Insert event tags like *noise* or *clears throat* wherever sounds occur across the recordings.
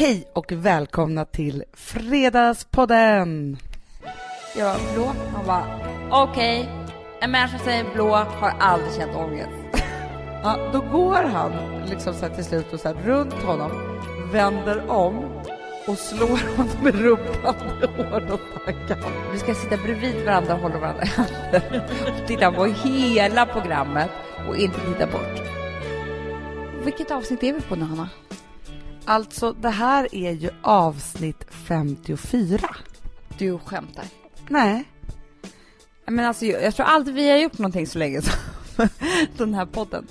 Hej och välkomna till Fredagspodden! Jag var blå. Han bara, okej. En människa som säger blå har aldrig känt ångest. *laughs* Ja, då går han liksom så till slut och så runt honom, vänder om och slår *laughs* honom med rumpan med hårda taggar. Vi ska sitta bredvid varandra och hålla varandra i handen och titta på hela programmet och inte titta bort. Vilket avsnitt är vi på nu, Hanna? Alltså, det här är ju avsnitt 54. Du skämtar. Nej. Men alltså, jag jag tror aldrig vi har gjort någonting så länge som *laughs* den här podden.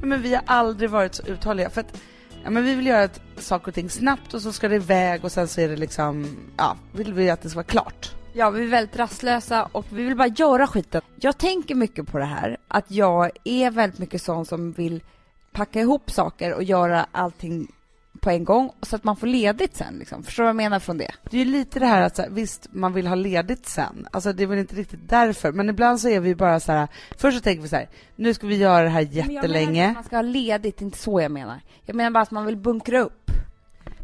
Men vi har aldrig varit så uthålliga för att ja, men vi vill göra ett saker och ting snabbt och så ska det iväg och sen så är det liksom, ja, vill vi att det ska vara klart. Ja, vi är väldigt rastlösa och vi vill bara göra skiten. Jag tänker mycket på det här, att jag är väldigt mycket sån som vill packa ihop saker och göra allting på en gång så att man får ledigt sen. Liksom. Förstår du vad jag menar från det? Det är ju lite det här att så här, visst, man vill ha ledigt sen. Alltså det är väl inte riktigt därför, men ibland så är vi bara så här, först så tänker vi så här, nu ska vi göra det här Men jag menar jättelänge. att man ska ha ledigt, inte så jag menar. Jag menar bara att man vill bunkra upp.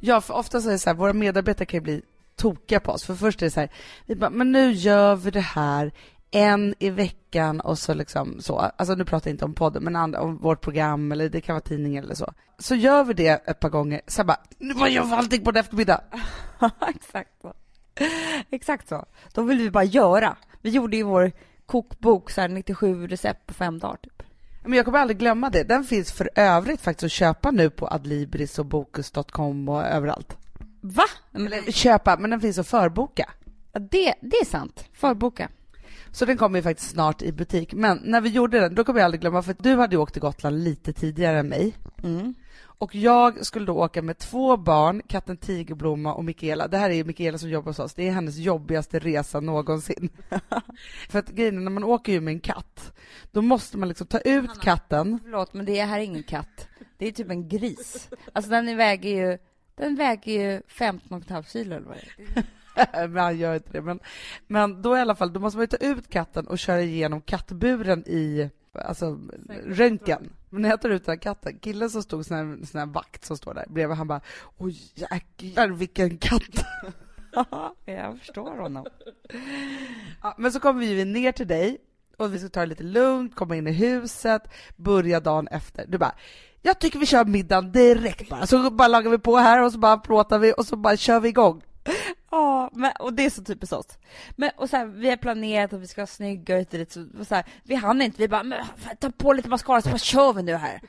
Ja, för ofta så är det så här, våra medarbetare kan ju bli tokiga på oss. För först är det så här, vi bara, men nu gör vi det här en i veckan och så liksom så. Alltså nu pratar jag inte om podden, men andra, om vårt program eller det kan vara tidningen eller så. Så gör vi det ett par gånger, sen bara, nu gör vi allting på en eftermiddag. *laughs* Exakt så. Exakt så. Då vill vi bara göra. Vi gjorde ju vår kokbok, så här 97 recept på fem dagar typ. Men jag kommer aldrig glömma det. Den finns för övrigt faktiskt att köpa nu på Adlibris och Bokus.com och överallt. Va? Eller köpa, men den finns att förboka. Ja, det, det är sant. Förboka. Så den kommer ju faktiskt snart i butik. Men när vi gjorde den, då kommer jag aldrig glömma, för du hade ju åkt till Gotland lite tidigare än mig. Mm. Och jag skulle då åka med två barn, katten Tigerblomma och Mikaela. Det här är ju Mikaela som jobbar hos oss. Det är hennes jobbigaste resa någonsin. *laughs* för att grejen är, när man åker ju med en katt, då måste man liksom ta ut katten. Förlåt, men det här är ingen katt. Det är typ en gris. Alltså den väger ju, den väger ju 15,5 kilo eller vad det är. *laughs* men han gör inte det. Men, men då i alla fall, då måste man ju ta ut katten och köra igenom kattburen i alltså, röntgen. Men när jag tar ut den här katten, killen som stod, sån här, sån här vakt som står där bredvid, han bara oj jäklar vilken katt. *laughs* jag förstår honom. Ja, men så kommer vi ner till dig och vi ska ta det lite lugnt, komma in i huset, börja dagen efter. Du bara, jag tycker vi kör middagen direkt bara. Så bara lagar vi på här och så bara plåtar vi och så bara kör vi igång. Ja, men, och det är så typiskt oss. Men, och så här, vi har planerat att vi ska vara snygga och och dit, så, och så här, vi hann inte, vi bara, men, ta på lite mascara så bara kör vi nu här.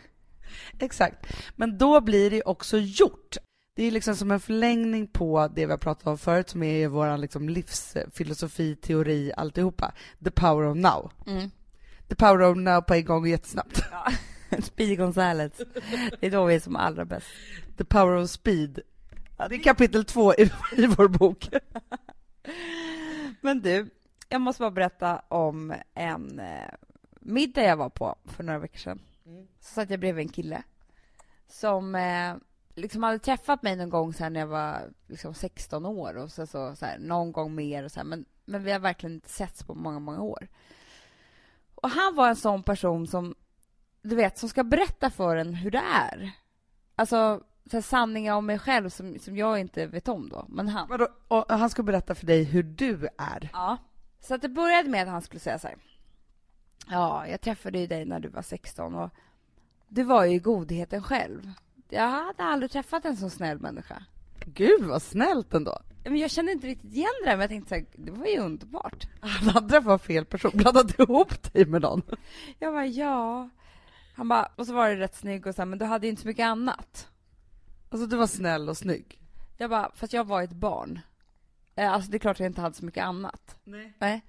Exakt. Men då blir det också gjort. Det är liksom som en förlängning på det vi har pratat om förut som är vår liksom livsfilosofi, teori, alltihopa. The power of now. Mm. The power of now på en gång och jättesnabbt. Ja. *laughs* Speedy Gonzales. Det är då vi är som allra bäst. The power of speed. Det är kapitel två i, i vår bok. Men du, jag måste bara berätta om en eh, middag jag var på för några veckor sedan. Så satt jag bredvid en kille som eh, liksom hade träffat mig någon gång sen när jag var liksom 16 år och så, så, så här, någon gång mer och så här, men, men vi har verkligen inte setts på många, många år. Och han var en sån person som, du vet, som ska berätta för en hur det är. Alltså, så här, sanningar om mig själv som, som jag inte vet om då. Men han, Vadå? Och han ska berätta för dig hur du är. Ja. Så att det började med att han skulle säga så här. Ja, jag träffade ju dig när du var 16 och du var ju godheten själv. Jag hade aldrig träffat en så snäll människa. Gud vad snällt ändå. Men jag kände inte riktigt igen det där, men jag tänkte så här, det var ju underbart. Han hade träffat fel person, blandat ihop dig med någon. Jag bara, ja. Han bara, och så var det rätt snygg och så här, men du hade ju inte så mycket annat. Alltså du var snäll och snygg. Jag bara, fast jag var ett barn. Eh, Alltså det är klart jag inte hade så mycket annat. Nej. Nej.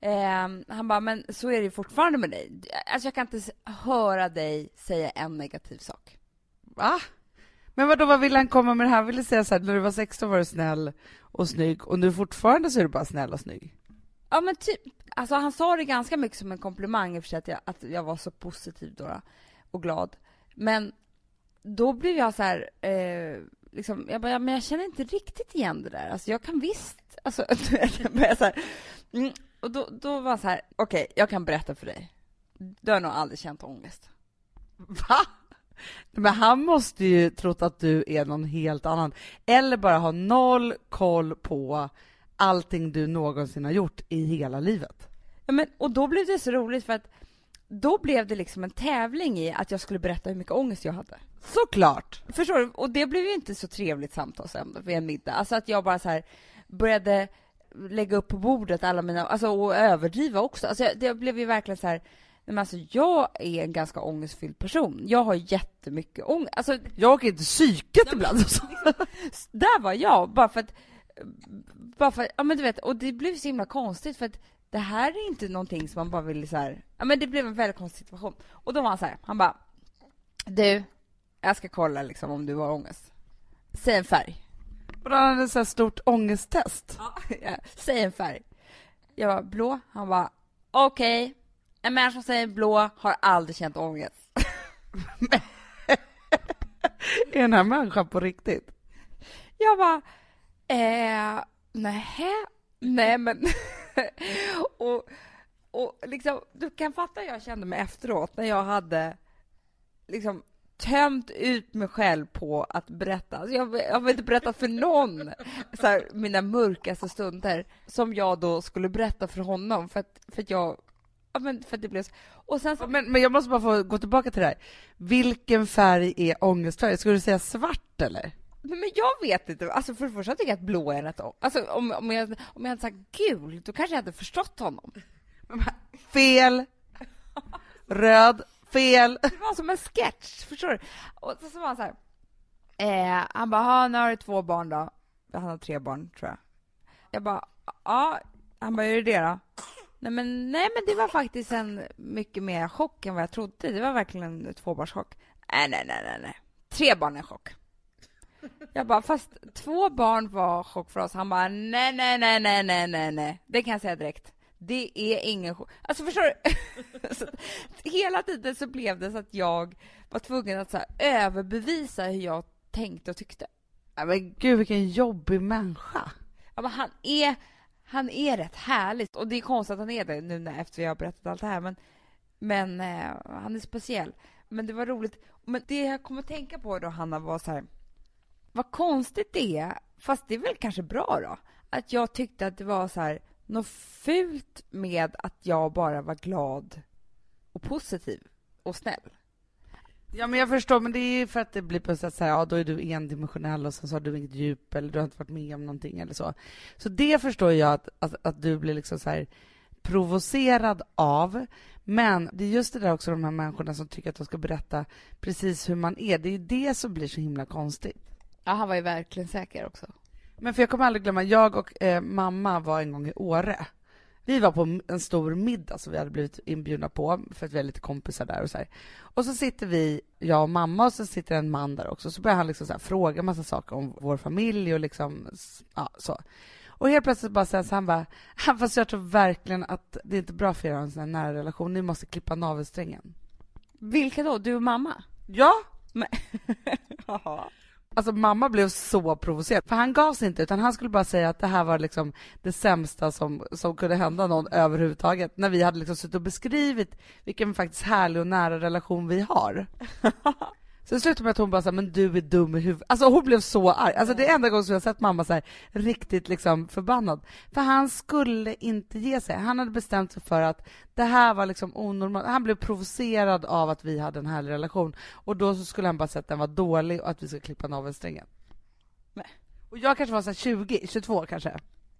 Ehm, han bara, men så är det ju fortfarande med dig. Alltså jag kan inte höra dig säga en negativ sak. Va? Men vadå, vad ville han komma med det här? Han ville säga så här, när du var 16 var du snäll och snygg och nu fortfarande så är du bara snäll och snygg. Ja men typ, alltså han sa det ganska mycket som en komplimang i och för sig att jag, att jag var så positiv då och glad. Men då blev jag så här, eh, liksom, jag bara, ja, men jag känner inte riktigt igen det där. Alltså jag kan visst, alltså *laughs* jag började så här, mm, och då, då var jag så här, okej, jag kan berätta för dig. Du har nog aldrig känt ångest. Va? Men han måste ju trott att du är någon helt annan. Eller bara ha noll koll på allting du någonsin har gjort i hela livet. Ja, men, och då blev det så roligt för att då blev det liksom en tävling i att jag skulle berätta hur mycket ångest jag hade. Såklart! Förstår du? Och det blev ju inte så trevligt samtalsämne vid en middag. Alltså att jag bara så här började lägga upp på bordet alla mina, alltså och överdriva också. Alltså det blev ju verkligen så här, men alltså jag är en ganska ångestfylld person. Jag har jättemycket ångest. Alltså, jag åker inte psyket ibland. där var jag, bara för att, bara för, ja men du vet, och det blev så himla konstigt för att det här är inte någonting som man bara vill så här, ja men det blev en väldigt konstig situation. Och då var han så här, han bara, du, jag ska kolla liksom om du har ångest. Säg en färg. Och han hade så här stort ångesttest. Ja, *laughs* säg en färg. Jag var blå. Han bara, okej. Okay. En människa som säger blå har aldrig känt ångest. *laughs* är den här människan på riktigt? Jag bara, eh, nej, nej men. *laughs* *laughs* och, och liksom, du kan fatta hur jag kände mig efteråt när jag hade liksom tömt ut mig själv på att berätta. Alltså jag, jag har inte berättat för någon så här, mina mörkaste stunder som jag då skulle berätta för honom för att, för att jag Ja, men för att det blev så. Och sen så... men, men jag måste bara få gå tillbaka till det här. Vilken färg är ångestfärg? Skulle du säga svart eller? Men jag vet inte. Alltså för det första tycker jag att blå är rätt Alltså om, om, jag, om jag hade sagt gul, då kanske jag hade förstått honom. Fel! Röd, fel. *laughs* Det var som en sketch, förstår du? Och så, så var han så här. Eh, han bara, nu har du två barn då. Han har tre barn, tror jag. Jag bara, ja. Han bara, är det det då? Nej men, nej, men det var faktiskt en mycket mer chock än vad jag trodde. Det var verkligen en tvåbarnschock. Nej, nej, nej, nej, nej. Tre barn är chock. Jag bara, fast två barn var chock för oss. Han bara, nej, nej, nej, nej, nej, nej, nej. Det kan jag säga direkt. Det är ingen chock. Alltså förstår du? *laughs* hela tiden så blev det så att jag var tvungen att så här, överbevisa hur jag tänkte och tyckte. Ja, men gud vilken jobbig människa. Ja, men han är han är rätt härlig. Och det är konstigt att han är det nu när, efter jag har berättat allt det här. Men, men eh, han är speciell. Men det var roligt. Men det jag kom att tänka på då, Hanna, var så här. Vad konstigt det är, fast det är väl kanske bra då, att jag tyckte att det var så här något fult med att jag bara var glad och positiv och snäll. Ja men jag förstår, men det är för att det blir på så att ja då är du endimensionell och sen så har du inget djup eller du har inte varit med om någonting eller så. Så det förstår jag att, att, att du blir liksom så här provocerad av. Men det är just det där också de här människorna som tycker att de ska berätta precis hur man är. Det är ju det som blir så himla konstigt. Ja, han var ju verkligen säker också. Men för jag kommer aldrig glömma, jag och eh, mamma var en gång i Åre vi var på en stor middag som vi hade blivit inbjudna på för att vi är lite kompisar där och så här. Och så sitter vi, jag och mamma och så sitter en man där också. Så börjar han liksom så fråga massa saker om vår familj och liksom, ja så. Och helt plötsligt bara säger han bara, *laughs* fast jag tror verkligen att det är inte bra för er att ha en sån här nära relation. Ni måste klippa navelsträngen. Vilka då? Du och mamma? Ja! Men... *laughs* Alltså mamma blev så provocerad, för han gav sig inte utan han skulle bara säga att det här var liksom det sämsta som, som kunde hända någon överhuvudtaget när vi hade liksom suttit och beskrivit vilken faktiskt härlig och nära relation vi har. *laughs* Så det slutade med att hon bara sa men du är dum i huvudet. Alltså hon blev så arg. Alltså det är enda gången som jag sett mamma så här, riktigt liksom förbannad. För han skulle inte ge sig. Han hade bestämt sig för att det här var liksom onormalt. Han blev provocerad av att vi hade en härlig relation. Och då så skulle han bara säga att den var dålig och att vi skulle klippa navelsträngen. Och jag kanske var så 20, 22 kanske.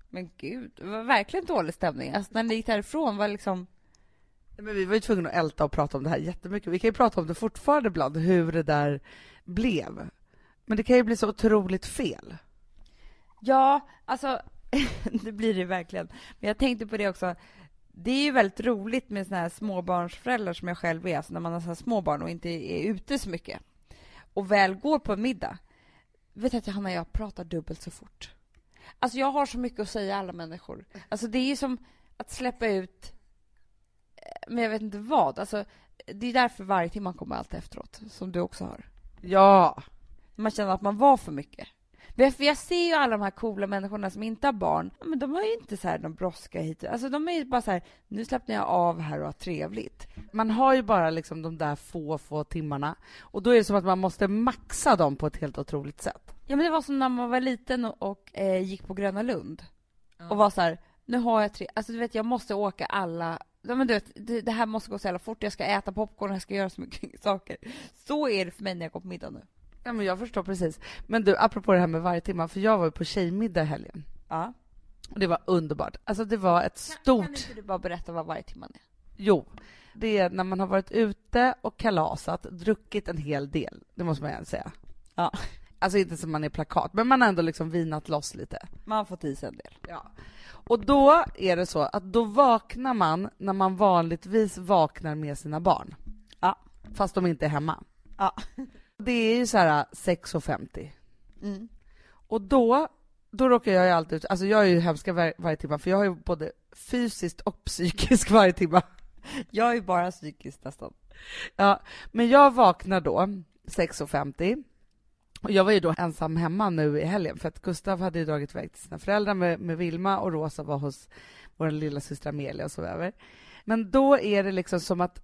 Men gud, det var verkligen dålig stämning. Alltså när ni gick därifrån var liksom men vi var ju tvungna att älta och prata om det här jättemycket. Vi kan ju prata om det fortfarande ibland, hur det där blev. Men det kan ju bli så otroligt fel. Ja, alltså *laughs* det blir det verkligen. Men jag tänkte på det också. Det är ju väldigt roligt med såna här småbarnsföräldrar som jag själv är, alltså när man har så små barn och inte är ute så mycket och väl går på en middag. Vet du att Hanna jag pratar dubbelt så fort. Alltså jag har så mycket att säga alla människor. Alltså det är ju som att släppa ut men jag vet inte vad. Alltså, det är därför varje timme man kommer alltid efteråt, som du också har. Ja. Man känner att man var för mycket. För jag ser ju alla de här coola människorna som inte har barn, men de har ju inte så här någon brådska hit. Alltså de är ju bara så här, nu släppte jag av här och har trevligt. Man har ju bara liksom de där få, få timmarna och då är det som att man måste maxa dem på ett helt otroligt sätt. Ja men det var som när man var liten och, och eh, gick på Gröna Lund och var så här, nu har jag tre, alltså du vet jag måste åka alla Ja, men du vet, det, det här måste gå så jävla fort, jag ska äta popcorn, jag ska göra så mycket *laughs* saker. Så är det för mig när jag går på middag nu. Ja, men jag förstår precis. Men du, apropå det här med varje timme, för jag var ju på tjejmiddag i helgen. Ja. Och det var underbart. Alltså det var ett stort... Kan inte du bara berätta vad varje timme är? Jo, det är när man har varit ute och kalasat, druckit en hel del, det måste man ju säga. Ja. Alltså inte som man är plakat, men man har ändå liksom vinat loss lite. Man har fått i sig en del. Ja. Och då är det så att då vaknar man när man vanligtvis vaknar med sina barn. Ja. Fast de inte är hemma. Ja. Det är ju så här 6.50. Mm. Och då, då råkar jag ju alltid ut, alltså jag är ju hemska var, varje timme, för jag har ju både fysiskt och psykiskt varje timme. Jag är ju bara psykiskt nästan. Ja, men jag vaknar då 6.50 och jag var ju då ensam hemma nu i helgen för att Gustav hade ju dragit iväg till sina föräldrar med, med Vilma och Rosa var hos vår lilla syster Amelia och så över. Men då är det liksom som att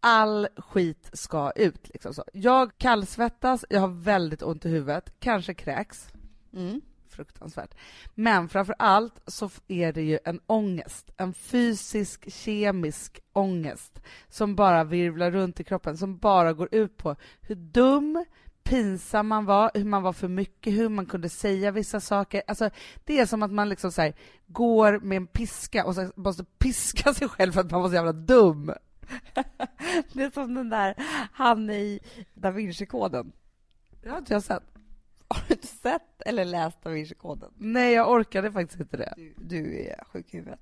all skit ska ut. Liksom så. Jag kallsvettas, jag har väldigt ont i huvudet, kanske kräks. Mm. Fruktansvärt. Men framför allt så är det ju en ångest, en fysisk, kemisk ångest som bara virvlar runt i kroppen, som bara går ut på hur dum, pinsam man var, hur man var för mycket, hur man kunde säga vissa saker. Alltså, det är som att man liksom så här, går med en piska och så måste piska sig själv för att man var så jävla dum. *laughs* det är som den där, han i Da Vinci-koden. Det har inte jag sett. Har du inte sett eller läst Da Vinci-koden? Nej, jag orkade faktiskt inte det. Du, du är sjuk i huvudet.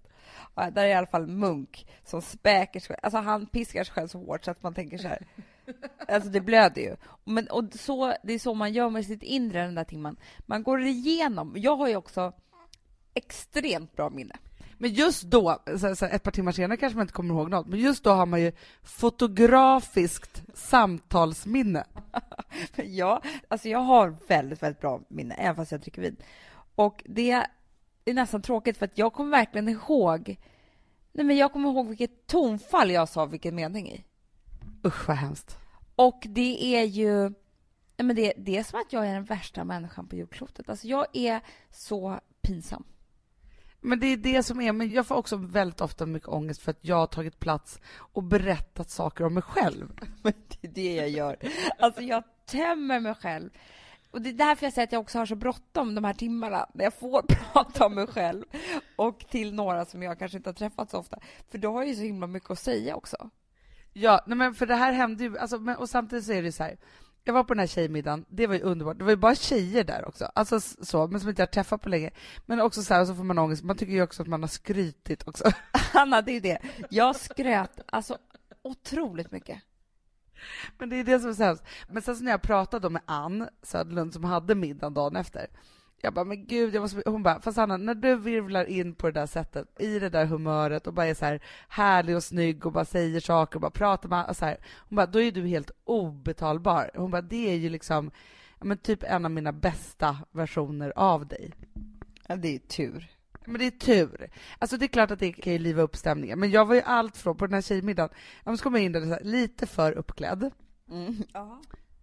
Ja, där är i alla fall en munk som späker sig själv. Alltså han piskar sig själv så hårt så att man tänker så här. Alltså det blöder ju. Men, och så, det är så man gör med sitt inre den där timmen. Man går igenom. Jag har ju också extremt bra minne. Men just då, så, så ett par timmar senare kanske man inte kommer ihåg något, men just då har man ju fotografiskt samtalsminne. *laughs* ja, alltså jag har väldigt, väldigt bra minne, även fast jag dricker vin. Och det är nästan tråkigt för att jag kommer verkligen ihåg Nej, men jag kommer ihåg vilket tonfall jag sa vilken mening i. Usch vad hemskt. Och det är ju... Men det, det är som att jag är den värsta människan på jordklotet. Alltså jag är så pinsam. Men det är det som är, men jag får också väldigt ofta mycket ångest för att jag har tagit plats och berättat saker om mig själv. *laughs* Men det är det jag gör. Alltså jag tömmer mig själv. Och det är därför jag säger att jag också har så bråttom de här timmarna när jag får *laughs* prata om mig själv och till några som jag kanske inte har träffat så ofta. För då har jag ju så himla mycket att säga också. Ja, nej men för det här hände ju, alltså, men, och samtidigt så är det så här, jag var på den här tjejmiddagen, det var ju underbart. Det var ju bara tjejer där också, alltså så, men som inte jag träffat på länge. Men också så här, och så får man ångest, man tycker ju också att man har skrytit också. *laughs* Hanna, det är ju det. Jag skröt alltså otroligt mycket. Men det är det som är så hemskt. Men sen så när jag pratade med Ann Söderlund som hade middagen dagen efter, jag bara, men gud, jag måste... Hon bara, fast Anna, när du virvlar in på det där sättet, i det där humöret och bara är så här härlig och snygg och bara säger saker och bara pratar med så här. Hon bara, då är du helt obetalbar. Hon bara, det är ju liksom, ja, men typ en av mina bästa versioner av dig. Ja, det är tur. Men det är tur. Alltså det är klart att det kan ju liva upp stämningen, men jag var ju allt från, på den här tjejmiddagen, jag måste komma in där här, lite för uppklädd. Mm.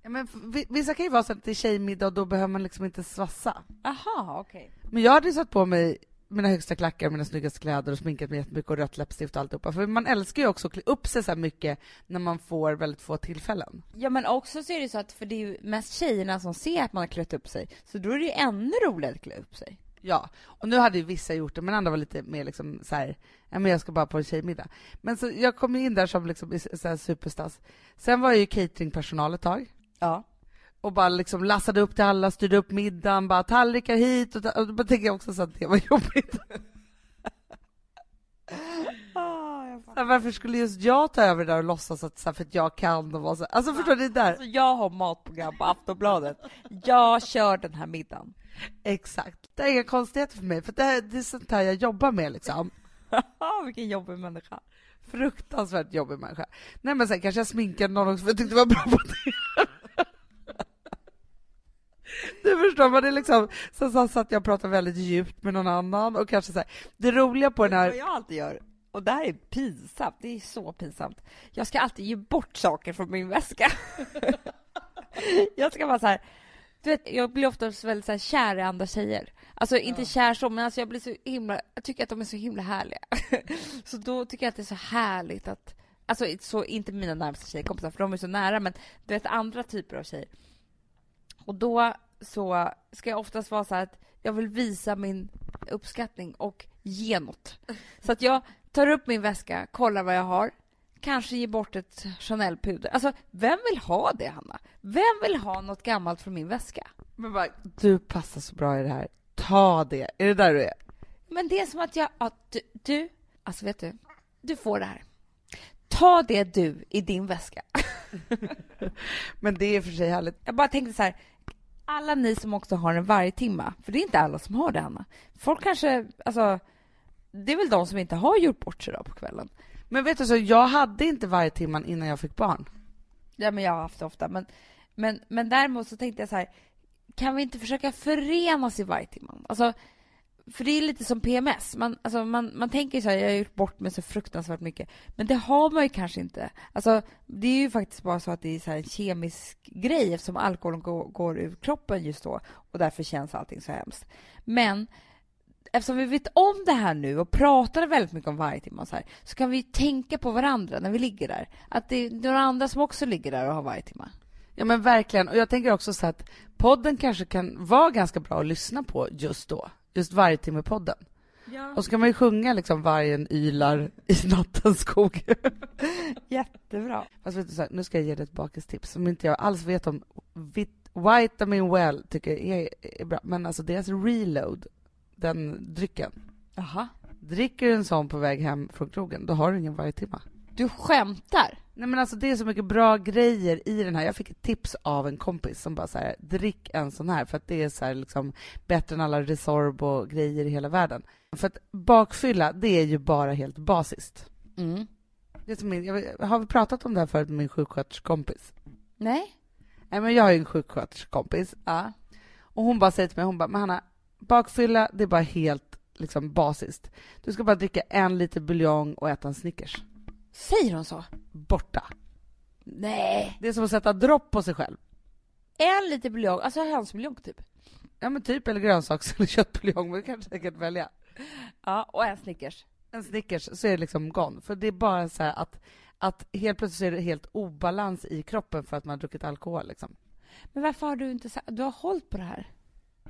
Ja, men vissa kan ju vara så att det är tjejmiddag och då behöver man liksom inte svassa. Aha, okej. Okay. Men jag hade satt på mig mina högsta klackar, mina snyggaste kläder och sminkat mig jättemycket och rött läppstift och alltihopa. För man älskar ju också att klä upp sig så mycket när man får väldigt få tillfällen. Ja men också så är det så att, för det är ju mest tjejerna som ser att man har klätt upp sig, så då är det ju ännu roligare att klä upp sig. Ja, och nu hade ju vissa gjort det, men andra var lite mer liksom så här, ja men jag ska bara på en tjejmiddag. Men så jag kom in där som liksom så här superstas. Sen var jag ju cateringpersonal ett tag. Ja och bara liksom lassade upp till alla, styrde upp middagen, bara tallrikar hit och, och då tänker jag också så att det var *laughs* jobbigt. Ah, varför skulle just jag ta över det där och låtsas att, så här, för att jag kan och vara så Alltså förstår du? där. Alltså, jag har matprogram på Aftonbladet. Jag kör den här middagen. Exakt. Det är inga konstigheter för mig, för det, här, det är sånt här jag jobbar med liksom. *laughs* Vilken jobbig människa. Fruktansvärt jobbig människa. Nej men sen kanske jag sminkade någon också för jag tyckte det var bra på det. Du förstår, man är liksom, så, så satt jag och pratade väldigt djupt med någon annan och kanske så här, det roliga på den här... Vad jag alltid gör, och det här är pinsamt, det är så pinsamt. Jag ska alltid ge bort saker från min väska. *laughs* jag ska vara så här, du vet, jag blir ofta väldigt så här kär i andra tjejer. Alltså inte kär så, men alltså jag blir så himla, jag tycker att de är så himla härliga. *laughs* så då tycker jag att det är så härligt att, alltså så inte mina närmaste tjejkompisar, för de är så nära, men du vet andra typer av tjejer. Och då så ska jag oftast vara så här att jag vill visa min uppskattning och ge något. *laughs* Så att jag tar upp min väska, kollar vad jag har, kanske ger bort ett Chanel-puder. Alltså, vem vill ha det, Hanna? Vem vill ha något gammalt från min väska? Men bara, du passar så bra i det här. Ta det. Är det där du är? Men det är som att jag... Ja, du, du, alltså vet du, du får det här. Ta det du i din väska. *laughs* Men det är för sig härligt. Jag bara tänkte så här, alla ni som också har en vargtimma, för det är inte alla som har det, Hanna. Folk kanske, alltså, det är väl de som inte har gjort bort sig då på kvällen. Men vet du, så jag hade inte varje timman innan jag fick barn. Ja, men jag har haft det ofta. Men, men, men däremot så tänkte jag så här, kan vi inte försöka förenas i vargtimman? Alltså, för det är lite som PMS. Man, alltså man, man tänker så här, jag har gjort bort mig så fruktansvärt mycket. Men det har man ju kanske inte. Alltså, det är ju faktiskt bara så att det är så en kemisk grej eftersom alkoholen går, går ur kroppen just då och därför känns allting så hemskt. Men eftersom vi vet om det här nu och pratar väldigt mycket om varje timme så, här, så kan vi tänka på varandra när vi ligger där. Att det är några andra som också ligger där och har varje timme. Ja men verkligen. Och jag tänker också så att podden kanske kan vara ganska bra att lyssna på just då. Just varje timme podden. Ja. Och så kan man ju sjunga liksom vargen ylar i nattens skog. *laughs* Jättebra. Fast vet du, så här, nu ska jag ge dig ett bakistips som inte jag alls vet om. Vitamin Well tycker jag är, är bra, men alltså deras reload den drycken. Jaha. Dricker du en sån på väg hem från krogen, då har du ingen varje timma. Du skämtar? Nej men alltså det är så mycket bra grejer i den här. Jag fick ett tips av en kompis som bara så här, drick en sån här för att det är så här liksom bättre än alla Resorb och grejer i hela världen. För att bakfylla, det är ju bara helt basiskt. Mm. Det är som jag, har vi pratat om det här förut med min sjuksköterskekompis? Nej. Nej men jag har ju en sjuksköterskekompis. Ja. Och hon bara säger till mig, hon bara, men Hanna, bakfylla, det är bara helt liksom basiskt. Du ska bara dricka en liter buljong och äta en Snickers. Säger hon så? Borta. Nej. Det är som att sätta dropp på sig själv. En liter buljong, alltså hönsbuljong typ? Ja men typ, eller grönsaks eller köttbuljong, men kanske säkert välja. Ja, och en Snickers. En Snickers, så är det liksom gone. För det är bara så att, att helt plötsligt är det helt obalans i kroppen för att man har druckit alkohol liksom. Men varför har du inte sagt, du har hållit på det här?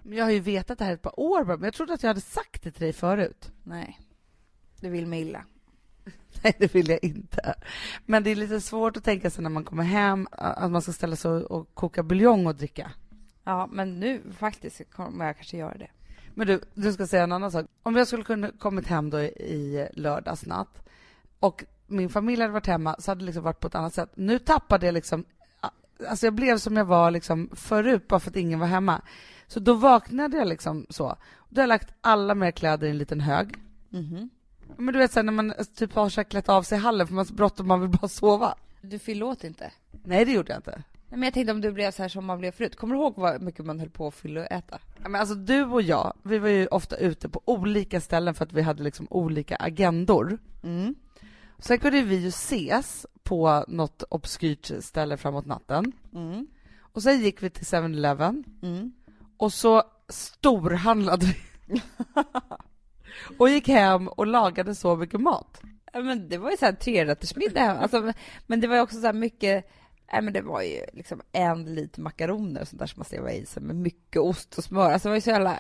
Jag har ju vetat det här ett par år bara, men jag trodde att jag hade sagt det till dig förut. Nej. Du vill mig illa. *laughs* Nej, det vill jag inte. Men det är lite svårt att tänka sig när man kommer hem att man ska ställa sig och koka buljong och dricka. Ja, men nu faktiskt kommer jag kanske göra det. Men du, du ska säga en annan sak. Om jag skulle kunna kommit hem då i lördagsnatt och min familj hade varit hemma så hade det liksom varit på ett annat sätt. Nu tappade jag liksom... Alltså jag blev som jag var liksom förut bara för att ingen var hemma. Så då vaknade jag liksom så. Då har jag lagt alla mina kläder i en liten hög. Mm. Men du vet så när man typ har klätt av sig hallen för man har så bråttom, man vill bara sova. Du fyllde åt inte? Nej, det gjorde jag inte. Nej, men jag tänkte om du blev så här som man blev förut. Kommer du ihåg vad mycket man höll på att fylla och äta? Ja, men alltså du och jag, vi var ju ofta ute på olika ställen för att vi hade liksom olika agendor. Mm. Sen kunde vi ju ses på något obskyrt ställe framåt natten. Mm. Och sen gick vi till 7-Eleven. Mm. Och så storhandlade vi. *laughs* och gick hem och lagade så mycket mat. Ja, men det var ju så här trerättersmiddag. Alltså, men det var ju också så här mycket Nej, men det var ju liksom en liter makaroner och sånt där som man stevade i sig med mycket ost och smör. Alltså det var ju så jävla...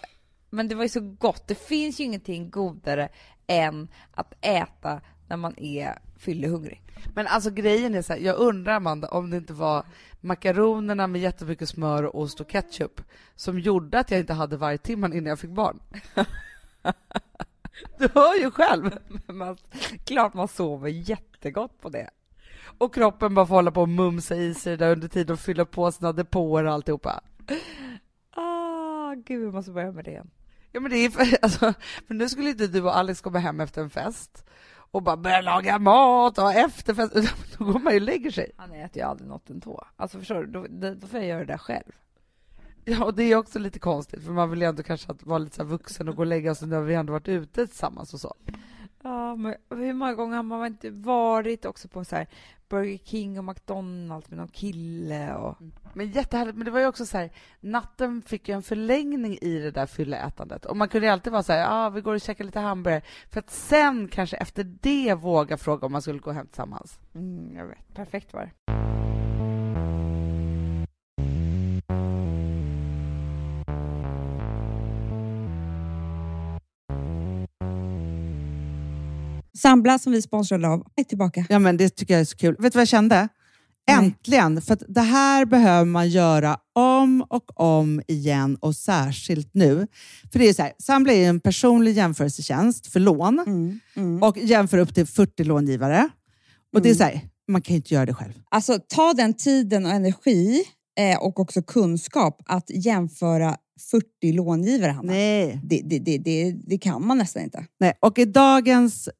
Men det var ju så gott. Det finns ju ingenting godare än att äta när man är fyllehungrig. Men alltså grejen är så här, jag undrar Amanda om det inte var makaronerna med jättemycket smör och ost och ketchup som gjorde att jag inte hade varje timman innan jag fick barn. *laughs* du hör ju själv. Man, klart man sover jättegott på det. Och kroppen bara får hålla på och mumsa i sig där under tiden och fylla på sina depåer och alltihopa. Ah, gud, vi måste börja med det igen. Ja men det är för, alltså, för nu skulle inte du och Alex komma hem efter en fest och bara börja laga mat och efterfest. *laughs* Då går man ju och lägger sig. Han äter ju aldrig något ändå. Alltså förstår du, då, då får jag göra det där själv. *laughs* Ja, och det är också lite konstigt för man vill ju ändå kanske att vara lite så vuxen och gå och lägga sig när vi ändå varit ute tillsammans och så. Ja, men hur många gånger har man inte varit också på så här Burger King och McDonalds med någon kille och... Men jättehärligt, men det var ju också så här, natten fick ju en förlängning i det där fylleätandet. Och man kunde ju alltid vara så här, ja ah, vi går och käkar lite hamburgare. För att sen kanske efter det våga fråga om man skulle gå hem tillsammans. Mm, jag vet, perfekt var det. Sambla som vi sponsrade av är tillbaka. Ja, men det tycker jag är så kul. Vet du vad jag kände? Äntligen! För att det här behöver man göra om och om igen och särskilt nu. För det är så här, Sambla är en personlig jämförelsetjänst för lån Mm, mm. och jämför upp till 40 långivare. Och det är så här, man kan ju inte göra det själv. Alltså ta den tiden och energi eh, och också kunskap att jämföra 40 långivare, Hanna. Nej. Det, det, det, det, det kan man nästan inte. Nej. Och i dagens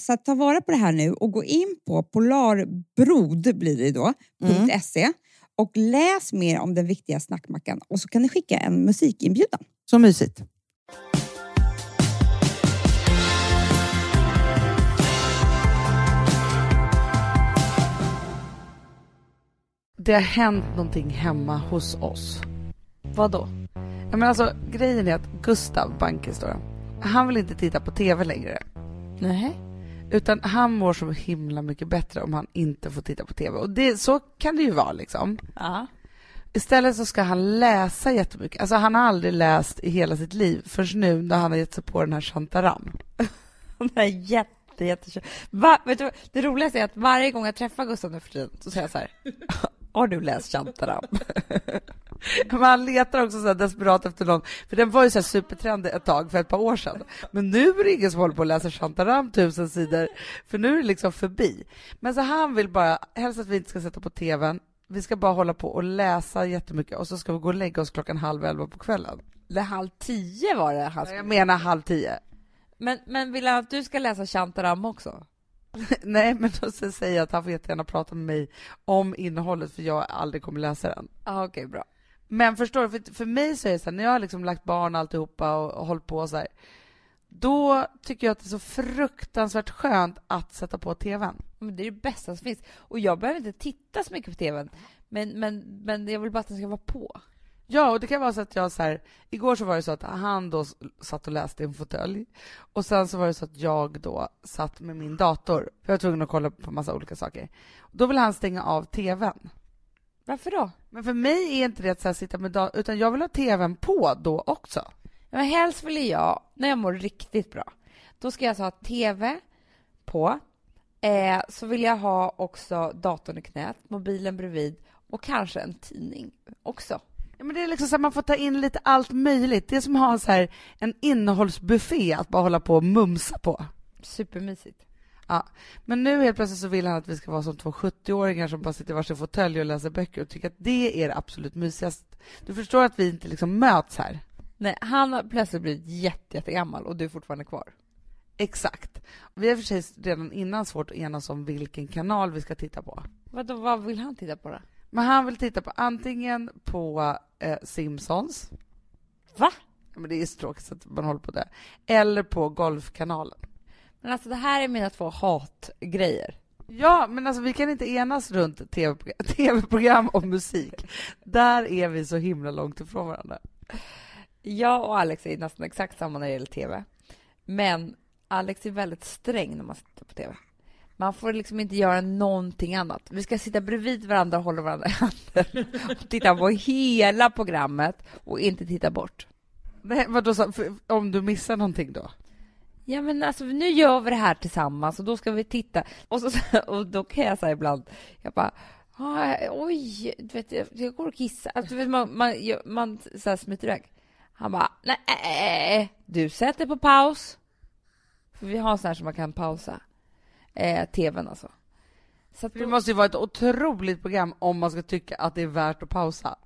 så att ta vara på det här nu och gå in på polarbrod blir det då, Mm. .se och läs mer om den viktiga snackmackan och så kan ni skicka en musikinbjudan. Så mysigt. Det har hänt någonting hemma hos oss. Vad då? Ja, men alltså, grejen är att Gustav Bankes då, han vill inte titta på TV längre. Nej. Utan han mår så himla mycket bättre om han inte får titta på TV. Och det, så kan det ju vara liksom. Ja. Istället så ska han läsa jättemycket. Alltså han har aldrig läst i hela sitt liv förrän nu när han har gett sig på den här Shantaram. *laughs* Den här jätte, jätte... Va? Vet du, det roligaste är att varje gång jag träffar Gustav nu för tiden så säger jag så här. *laughs* Har du läst Shantaram? *laughs* Men han letar också så här desperat efter någon, för den var ju så här supertrendig ett tag för ett par år sedan. Men nu är det ingen som håller på att läsa Shantaram tusen sidor, för nu är det liksom förbi. Men så han vill bara, helst att vi inte ska sätta på TVn, vi ska bara hålla på och läsa jättemycket och så ska vi gå och lägga oss klockan halv elva på kvällen. Det halv tio var det han Jag menar halv tio. Men, men vill han att du ska läsa Shantaram också? *laughs* Nej, men då säger jag att han får jättegärna prata med mig om innehållet för jag aldrig kommer läsa den. Ja, okej, bra. Men förstår du, för, för mig så är det så här, när jag har liksom lagt barn och alltihopa och, och hållit på så här, då tycker jag att det är så fruktansvärt skönt att sätta på TVn. Men det är det bästa som finns. Och jag behöver inte titta så mycket på TVn. Men, men, men jag vill bara att den ska vara på. Ja, och det kan vara så att jag så här, igår så var det så att han då satt och läste i en fåtölj och sen så var det så att jag då satt med min dator, för jag var tvungen att kolla på massa olika saker. Då vill han stänga av TVn. Varför då? Men för mig är inte det att så här, sitta med datorn, utan jag vill ha TVn på då också. Men helst vill jag, när jag mår riktigt bra, då ska jag alltså ha TV på. Eh, så vill jag ha också datorn i knät, mobilen bredvid Och kanske en tidning också. Ja, men det är liksom så här, man får ta in lite allt möjligt. Det är som att ha så här, en innehållsbuffé att bara hålla på och mumsa på. Supermysigt. Ja. Men nu helt plötsligt så vill han att vi ska vara som två 70-åringar som bara sitter i varsin fåtölj och läser böcker och tycker att det är det absolut mysigaste. Du förstår att vi inte liksom möts här? Nej, han har plötsligt blivit jätte, jättegammal och du är fortfarande kvar. Exakt. Vi har för sig redan innan svårt att enas om vilken kanal vi ska titta på. Vadå, vad vill han titta på då? Men han vill titta på antingen på eh, Simpsons. Va? Men det är så tråkigt att man håller på det. Eller på Golfkanalen. Men alltså det här är mina två hatgrejer. Ja, men alltså vi kan inte enas runt TV *laughs* tv-program och musik. Där är vi så himla långt ifrån varandra. Jag och Alex är nästan exakt samma när det gäller TV. Men Alex är väldigt sträng när man sitter på TV. Man får liksom inte göra någonting annat. Vi ska sitta bredvid varandra och hålla varandra i handen och titta på hela programmet och inte titta bort. Nej, vadå, om du missar någonting då? Ja, men alltså nu gör vi det här tillsammans och då ska vi titta. Och, så, *laughs* och då kan jag säga ibland, jag bara, "Ah, oj, du vet, jag, går och kissar. Alltså, vet, man, man, man så här smiter iväg. Han bara, nej, du sätter på paus. För vi har så här som man kan pausa. Eh, TVn alltså. Så det då, måste ju vara ett otroligt program om man ska tycka att det är värt att pausa.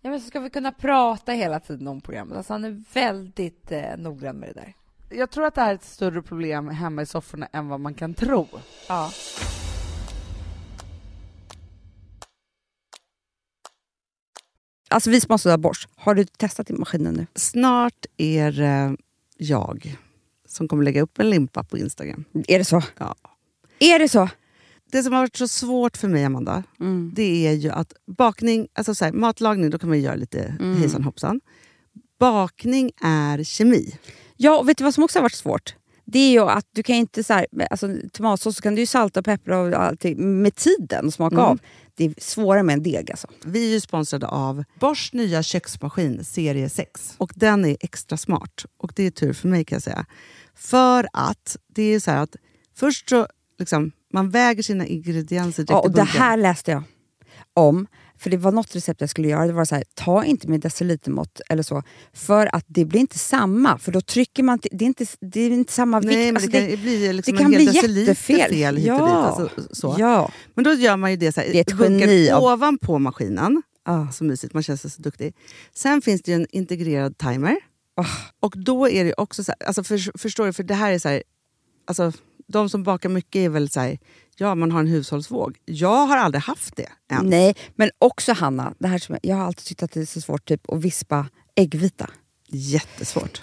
ja, men så ska vi kunna prata hela tiden om programmet. Alltså han är väldigt eh, noggrann med det där. Jag tror att det här är ett större problem hemma i sofforna än vad man kan tro. Ja. Alltså vi sponsrar av Bosch. Har du testat i maskinen nu? Snart är det jag som kommer lägga upp en limpa på Instagram. Är det så? Ja. Är det så? Det som har varit så svårt för mig, Amanda, Mm. det är ju att bakning, alltså så här, matlagning, då kan man ju göra lite Mm. hejsan hoppsan. Bakning är kemi. Ja, och vet du vad som också har varit svårt? Det är ju att du kan inte så här, alltså, tomatsås så kan du ju salta och peppra och allting med tiden och smaka Mm. av. Det är svårare med en deg alltså. Vi är ju sponsrade av Bosch nya köksmaskin serie 6. Och den är extra smart. Och det är tur för mig kan jag säga. För att det är så här att först så liksom, man väger sina ingredienser direkt Ja, och i det bunken. här läste jag om. För det var något recept jag skulle göra. Det var så här, ta inte med decilitermått eller så. För att det blir inte samma. För då trycker man... Det är inte, det är inte samma vikt. Nej, Alltså, det kan det, ju bli liksom det kan en hel bli jättefel. fel hit och Ja. dit. Alltså, så. ja. Men då gör man ju det så här, Det är ett geni av- ovanpå maskinen. Ah. Så mysigt, man känns så duktig. Sen finns det en integrerad timer. Ah. Och då är det också så här, alltså för, förstår du, för det här är så här, alltså de som bakar mycket är väl så här, ja man har en hushållsvåg. Jag har aldrig haft det än. Nej, men också Hanna, det här som, jag har alltid tyckt att det är så svårt typ, att vispa äggvita. Jättesvårt.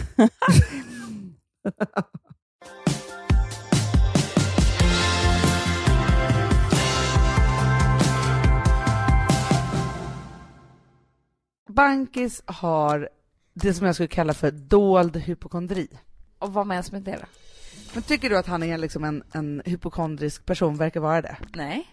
*laughs* Bankis har det som jag skulle kalla för dold hypokondri. Och vad menas med det då? Men tycker du att han är liksom en, en hypokondrisk person, verkar vara det? Nej.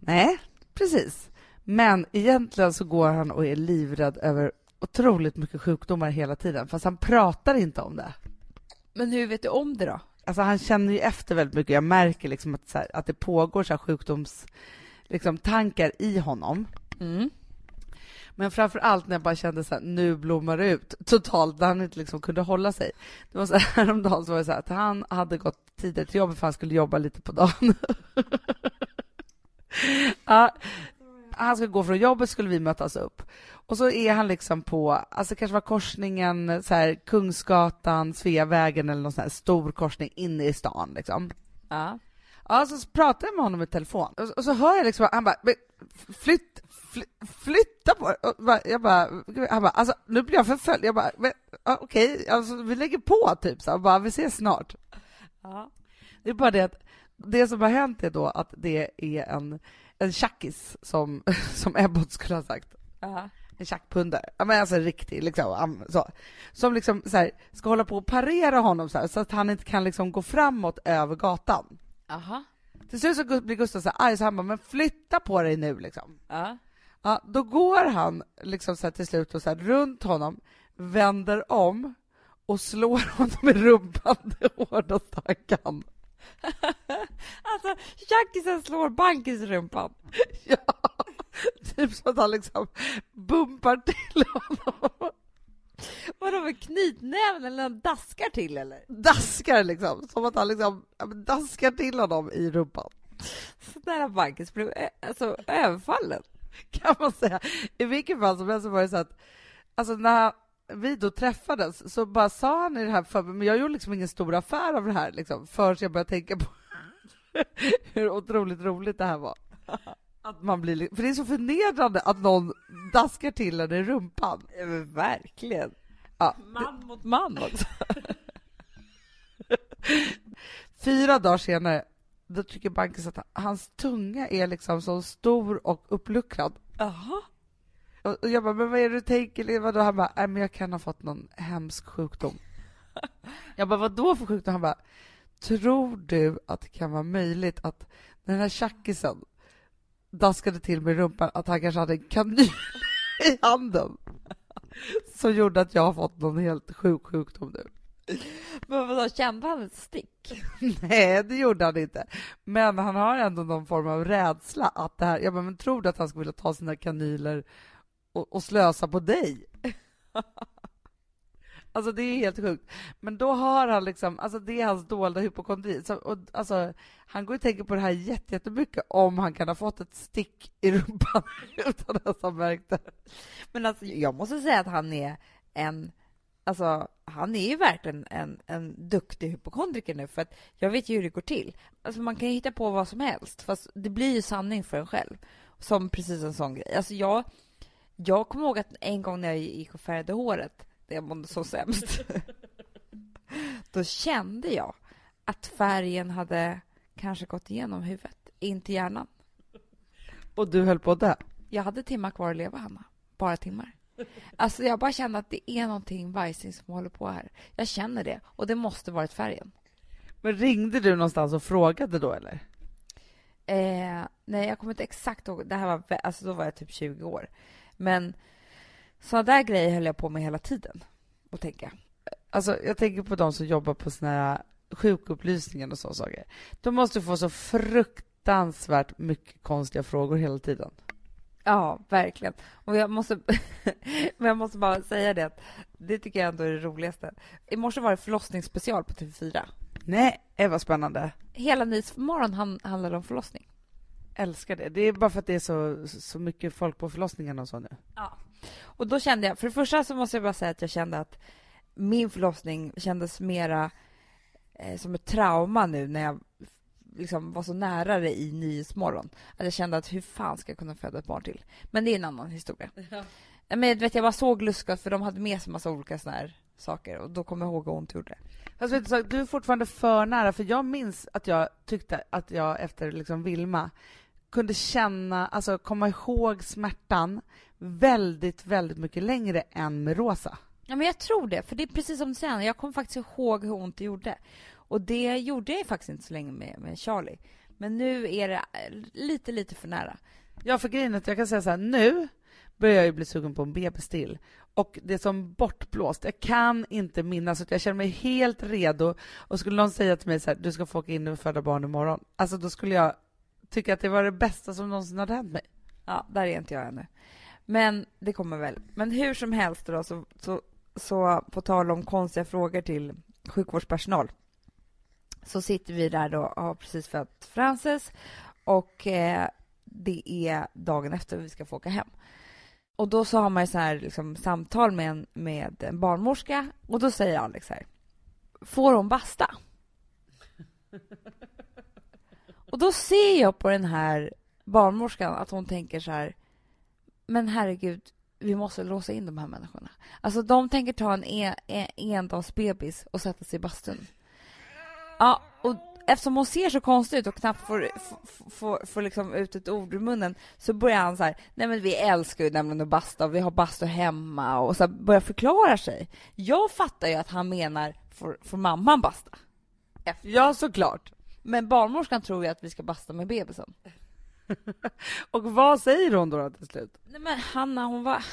Nej, precis. Men egentligen så går han och är livrädd över otroligt mycket sjukdomar hela tiden, fast han pratar inte om det. Men hur vet du om det då? Alltså han känner ju efter väldigt mycket. Jag märker liksom att, här, att det pågår så här sjukdoms liksom, tankar i honom. Mm. Men framför allt när jag bara kände så här, nu blommar det ut totalt, när han inte liksom kunde hålla sig. Det var så här, *laughs* häromdagen så var det så här, att han hade gått tidigare till jobbet för han skulle jobba lite på dagen. *laughs* ja, han ska gå från jobbet skulle vi mötas upp. Och så är han liksom på, alltså kanske var korsningen så här, Kungsgatan, Sveavägen eller någon sån här stor korsning inne i stan liksom. Ja. Ja, så pratar jag med honom i telefon och, så hör jag liksom, han bara, "Men flytt, fly, flytta på dig." Jag bara, han bara, alltså nu blir jag förföljd. Jag bara, "Men, ja, okej, alltså vi lägger på typ så, bara, vi ses snart. ja. Det är bara det att det som har hänt är då att det är en, en tjackis som, *laughs* som Ebbot skulle ha sagt. Ja. En tjackpundare. Ja, men alltså riktig liksom, så. Som liksom så här, ska hålla på och parera honom så, här, så att han inte kan liksom gå framåt över gatan. Aha. Till slut så blir Gustav så här arg så han bara, men flytta på dig nu liksom. Ja. Ja, då går han liksom så till slut och så runt honom, vänder om och slår *laughs* honom i rumpan det hårdaste han kan. *laughs* Alltså, tjackisen slår bankis i rumpan. *laughs* Ja, typ så att han liksom bumpar till honom. Vadå med knytnäven eller han daskar till eller? Daskar liksom, som att han liksom daskar till honom i rumpan. Så nära bankis blev alltså, överfallen. kan man säga. I vilket fall som helst så var det så att alltså när vi då träffades så bara sa han i det här för men jag gjorde liksom ingen stor affär av det här liksom, förrän jag började tänka på *laughs* hur otroligt roligt det här var. *laughs* Att man blir, li- för det är så förnedrande att någon daskar till en i rumpan. Ja, verkligen. Ja, Man mot *laughs* man också. fyra dagar senare, då tycker Bankis att hans tunga är liksom så stor och uppluckrad. Jaha. Och jag bara, men vad är det du tänker? Vadå? Han bara, nej men jag kan ha fått någon hemsk sjukdom. *laughs* Jag bara, vad då för sjukdom? Han bara, tror du att det kan vara möjligt att den här tjackisen daskade till i rumpan, att han kanske hade en kanyl *laughs* i handen som gjorde att jag har fått någon helt sjuk sjukdom nu? Men vadå, kände han ett stick? *laughs* Nej, det gjorde han inte. Men han har ändå någon form av rädsla att det här... Jag bara, men tror du att han skulle vilja ta sina kanyler och, och slösa på dig? *laughs* Alltså det är helt sjukt. Men då har han liksom, alltså det är hans dolda hypokondri. Så, och, alltså, han går och tänker på det här jätte- jättemycket om han kan ha fått ett stick i rumpan *laughs* utan att ha märkt det. Men alltså, jag måste säga att han är en... Alltså, han är ju verkligen en, en duktig hypokondriker nu, för att jag vet ju hur det går till. Alltså, man kan ju hitta på vad som helst, fast det blir ju sanning för en själv. Som precis en sån grej. Alltså, jag, jag kommer ihåg att en gång när jag gick och färgade håret, när jag mådde så sämst, *laughs* då kände jag att färgen hade kanske gått igenom huvudet, in till hjärnan. Och du höll på dö. Jag hade timmar kvar att leva, Hanna. Bara timmar. Alltså jag bara kände att det är någonting vajsing som håller på här. Jag känner det. Och det måste varit färgen. Men ringde du någonstans och frågade då eller? Eh, nej, jag kommer inte exakt ihåg. Det här var, alltså då var jag typ 20 år. Men sådana där grejer höll jag på med hela tiden. Och tänka. Alltså, jag tänker på de som jobbar på såna här sjukupplysningen och så saker. De måste få så fruktansvärt mycket konstiga frågor hela tiden. Ja, verkligen. Och jag måste, *laughs* men jag måste bara säga det det tycker jag ändå är det roligaste. I morse var det förlossningsspecial på TV4. Nej, vad spännande. Hela Nyhetsmorgon han, handlar om förlossning. Älskar det. Det är bara för att det är så, så mycket folk på förlossningen och så nu. Ja. Och då kände jag, för det första så måste jag bara säga att jag kände att min förlossning kändes mera eh, som ett trauma nu när jag liksom var så nära det i Nyhetsmorgon. Att jag kände att hur fan ska jag kunna föda ett barn till? Men det är en annan historia. Ja. Men vet, jag bara såg Luska för de hade med sig massa olika såna här saker och då kommer jag ihåg hur ont gjorde. Fast vet du, du är fortfarande för nära, för jag minns att jag tyckte att jag efter liksom Vilma kunde känna, alltså komma ihåg smärtan väldigt, väldigt mycket längre än med Rosa. Ja, men jag tror det, för det är precis som du säger, jag kommer faktiskt ihåg hur ont det gjorde. Och det gjorde jag faktiskt inte så länge med, med Charlie. Men nu är det lite, lite för nära. Ja, för grejen är att jag kan säga så här, nu börjar jag bli sugen på en bebis till. Och det är som bortblåst. Jag kan inte minnas, jag känner mig helt redo. Och skulle någon säga till mig så här, du ska få åka in och föda barn imorgon. Alltså då skulle jag tycka att det var det bästa som någonsin hade hänt mig. Ja, där är inte jag ännu. Men det kommer väl. Men hur som helst då, så, så, så på tal om konstiga frågor till sjukvårdspersonal så sitter vi där då och har precis fött Frances och eh, det är dagen efter vi ska få åka hem. Och då så har man så här liksom, samtal med en, med en barnmorska och då säger Alex här, får hon basta? Och då ser jag på den här barnmorskan att hon tänker så här, men herregud, vi måste låsa in de här människorna. Alltså de tänker ta en, e-, e-, endagsbebis och sätta sig i bastun. Ja, och eftersom hon ser så konstig ut och knappt får, får, får, liksom ut ett ord ur munnen så börjar han så här, nej men vi älskar ju nämligen att basta och vi har bastu hemma och så börjar förklara sig. Jag fattar ju att han menar, får, får mamman basta? Ja, såklart. Men barnmorskan tror ju att vi ska basta med bebisen. *laughs* och vad säger hon då, till slut? Nej men Hanna, hon var...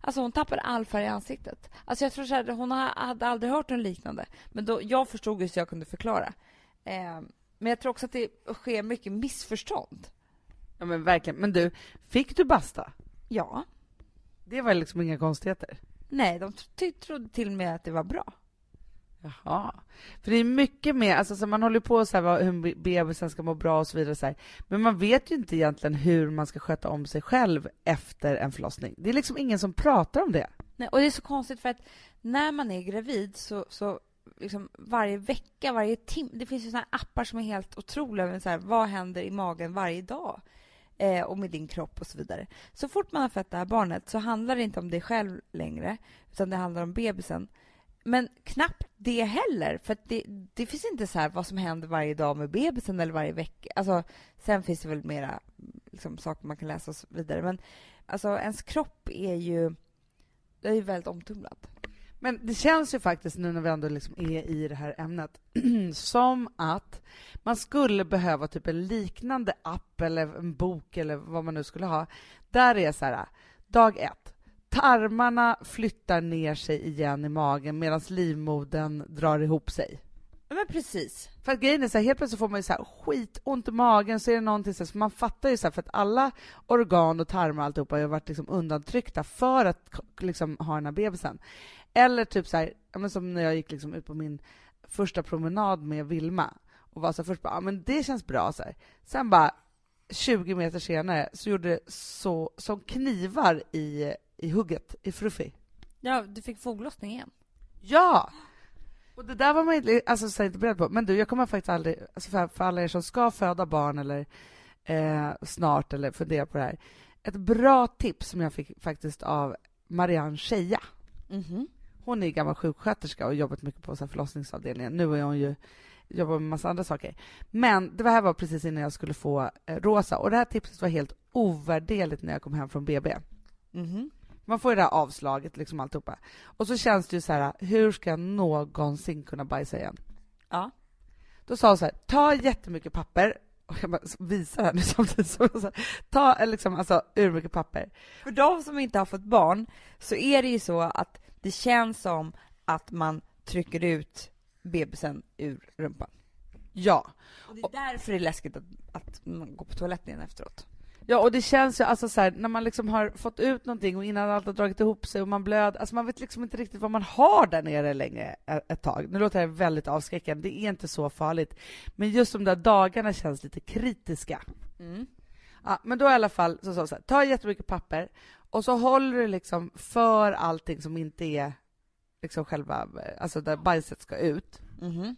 Alltså hon tappade all färg i ansiktet. Alltså jag tror så här, hon hade aldrig hört något liknande. Men då, jag förstod ju så jag kunde förklara. Eh, men jag tror också att det sker mycket missförstånd. Ja men verkligen. Men du, fick du basta? Ja. Det var liksom inga konstigheter? Nej, de trodde till och med att det var bra. Jaha. För det är mycket mer, alltså så man håller på så här, hur bebisen ska må bra och så vidare. Så här. Men man vet ju inte egentligen hur man ska sköta om sig själv efter en förlossning. Det är liksom ingen som pratar om det. Nej, och det är så konstigt för att när man är gravid så, så liksom varje vecka, varje timme, det finns ju såna appar som är helt otroliga. Så här, vad händer i magen varje dag? Eh, och med din kropp och så vidare. Så fort man har fött det här barnet så handlar det inte om dig själv längre, utan det handlar om bebisen. Men knappt det heller, för det, det, finns inte så här vad som händer varje dag med bebisen eller varje vecka. Alltså, sen finns det väl mera liksom, saker man kan läsa och så vidare. Men alltså, ens kropp är ju, det är ju väldigt omtumlad. Men det känns ju faktiskt nu när vi ändå liksom är i det här ämnet *clears throat* som att man skulle behöva typ en liknande app eller en bok eller vad man nu skulle ha. Där är så här, dag ett, tarmarna flyttar ner sig igen i magen medan livmodern drar ihop sig. Men precis. För att grejen är så här, helt plötsligt får man ju så här skitont i magen, så är det någonting så, här, så man fattar ju så här, för att alla organ och tarmar och alltihopa har varit liksom undantryckta för att liksom ha den här bebisen. Eller typ så här, som när jag gick liksom ut på min första promenad med Vilma och var så här, först bara, ja men det känns bra så här. Sen bara 20 meter senare så gjorde det så som knivar i i hugget, i Fruffy. Ja, du fick foglossning igen. Ja! Och det där var man inte, alltså, inte beredd på. Men du, jag kommer faktiskt aldrig, alltså för, för alla er som ska föda barn eller eh, snart eller fundera på det här. Ett bra tips som jag fick faktiskt av Marianne Scheja. Mm -hmm. Hon är gammal sjuksköterska och har jobbat mycket på så här, förlossningsavdelningen. Nu är hon ju jobbar med massa andra saker. Men det här var precis innan jag skulle få eh, Rosa och det här tipset var helt ovärderligt när jag kom hem från BB. Mm -hmm. Man får ju det här avslaget, liksom alltihopa. Och så känns det ju så här, hur ska jag någonsin kunna bajsa igen? Ja. Då sa hon så här, ta jättemycket papper, och jag bara visar här nu *laughs* samtidigt som jag ta liksom, alltså, ur mycket papper. För de som inte har fått barn, så är det ju så att det känns som att man trycker ut bebisen ur rumpan. Ja. Och det är därför det är läskigt att, att man går på toaletten igen efteråt. Ja, och det känns ju alltså så här, när man liksom har fått ut någonting och innan allt har dragit ihop sig och man blöder, alltså man vet liksom inte riktigt vad man har där nere längre ett tag. Nu låter det väldigt avskräckande, det är inte så farligt. Men just de där dagarna känns lite kritiska. Mm. Ja, men då i alla fall så jag så här, ta jättemycket papper och så håller du liksom för allting som inte är liksom själva, alltså där bajset ska ut. Mhm.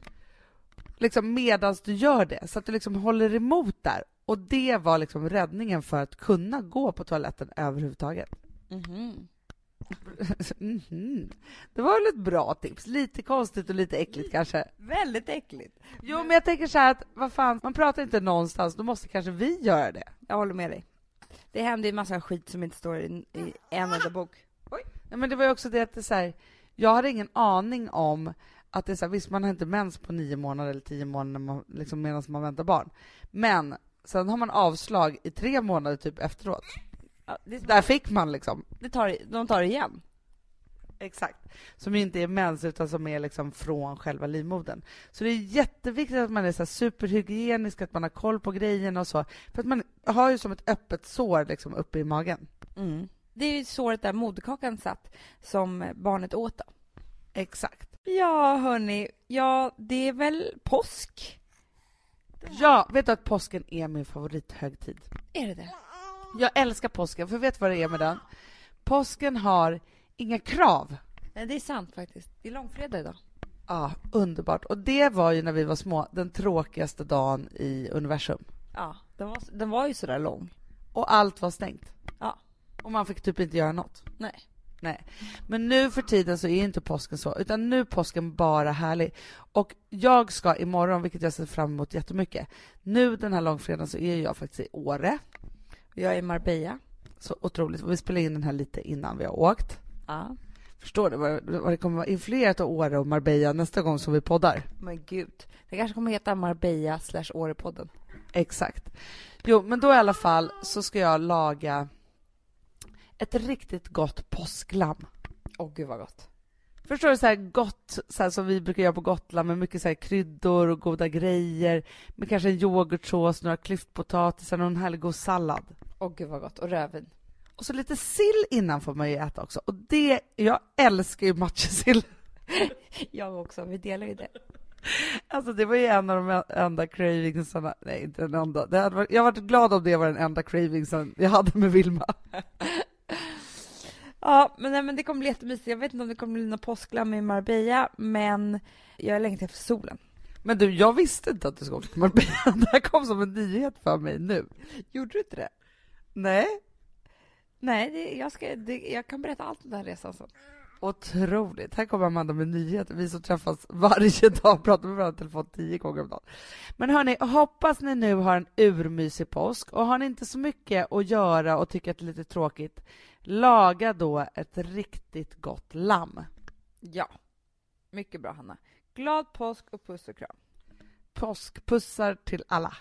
Liksom medans du gör det, så att du liksom håller emot där. Och det var liksom räddningen för att kunna gå på toaletten överhuvudtaget. Mhm. *laughs* Mhm. Det var väl ett bra tips. Lite konstigt och lite äckligt kanske. Väldigt äckligt. Jo, men jag tänker så här att vad fan, man pratar inte någonstans, då måste kanske vi göra det. Jag håller med dig. Det händer ju massa skit som inte står i, i en enda bok. Nej, men det var ju också det att det så här, jag hade ingen aning om att det är så här, visst man har inte mens på nio månader eller tio månader man, liksom, medan man väntar barn. Men sen har man avslag i tre månader typ efteråt. Ja, det, Där fick man liksom. det tar, de tar igen. Exakt. Som ju inte är mens utan som är liksom från själva livmodern. Så det är jätteviktigt att man är så superhygienisk, att man har koll på grejerna och så. För att man har ju som ett öppet sår liksom uppe i magen. Mm. Det är ju såret där moderkakan satt, som barnet åt då. Exakt. Ja, hörni. Ja, det är väl påsk? Ja, vet du att påsken är min favorithögtid? Är det det? Jag älskar påsken, för vet du vad det är med den? Påsken har inga krav. Nej, det är sant faktiskt. Det är långfredag idag. Ja, underbart. Och det var ju när vi var små den tråkigaste dagen i universum. Ja, den var, den var ju sådär lång. Och allt var stängt. Ja. Och man fick typ inte göra något. Nej. Nej. Men nu för tiden så är inte påsken så, utan nu är påsken bara härlig. Och jag ska imorgon, vilket jag ser fram emot jättemycket, nu den här långfredagen så är jag faktiskt i Åre. Jag är i Marbella. Så otroligt. Och vi spelar in den här lite innan vi har åkt. Ja. Förstår du vad, vad det kommer vara influerat av Åre och Marbella nästa gång som vi poddar? Men gud. Det kanske kommer heta Marbella slash Årepodden. Exakt. Jo, men då i alla fall så ska jag laga ett riktigt gott påsklamm. Åh gud vad gott. Förstår du, så här gott, så här som vi brukar göra på Gotland med mycket så här kryddor och goda grejer, med kanske en yoghurtsås, några klyftpotatisar och en härlig god sallad. Åh gud vad gott. Och rödvin. Och så lite sill innan får man ju äta också. Och det, jag älskar ju matjessill. *laughs* Jag också. Vi delar ju det. Alltså det var ju en av de enda cravingsarna, nej inte den enda, det hade varit, jag varit glad om det var den enda cravingsen jag hade med Vilma. *laughs* Ja, men, nej, men det kommer bli jättemysigt. Jag vet inte om det kommer bli någon påsklamm i Marbella, men jag längtar efter solen. Men du, jag visste inte att du skulle åka till Marbella. *laughs* Det här kom som en nyhet för mig nu. Gjorde du inte det? Nej, Nej, det, jag, ska, det, jag kan berätta allt om den här resan sen. otroligt. Här kommer Amanda med nyheter. Vi som träffas varje dag pratar med varandra i telefon tio gånger om dagen. Men hörni, hoppas ni nu har en urmysig påsk och har ni inte så mycket att göra och tycker att det är lite tråkigt, laga då ett riktigt gott lamm. Ja. Mycket bra, Hanna. Glad påsk och puss och kram. Påskpussar till alla.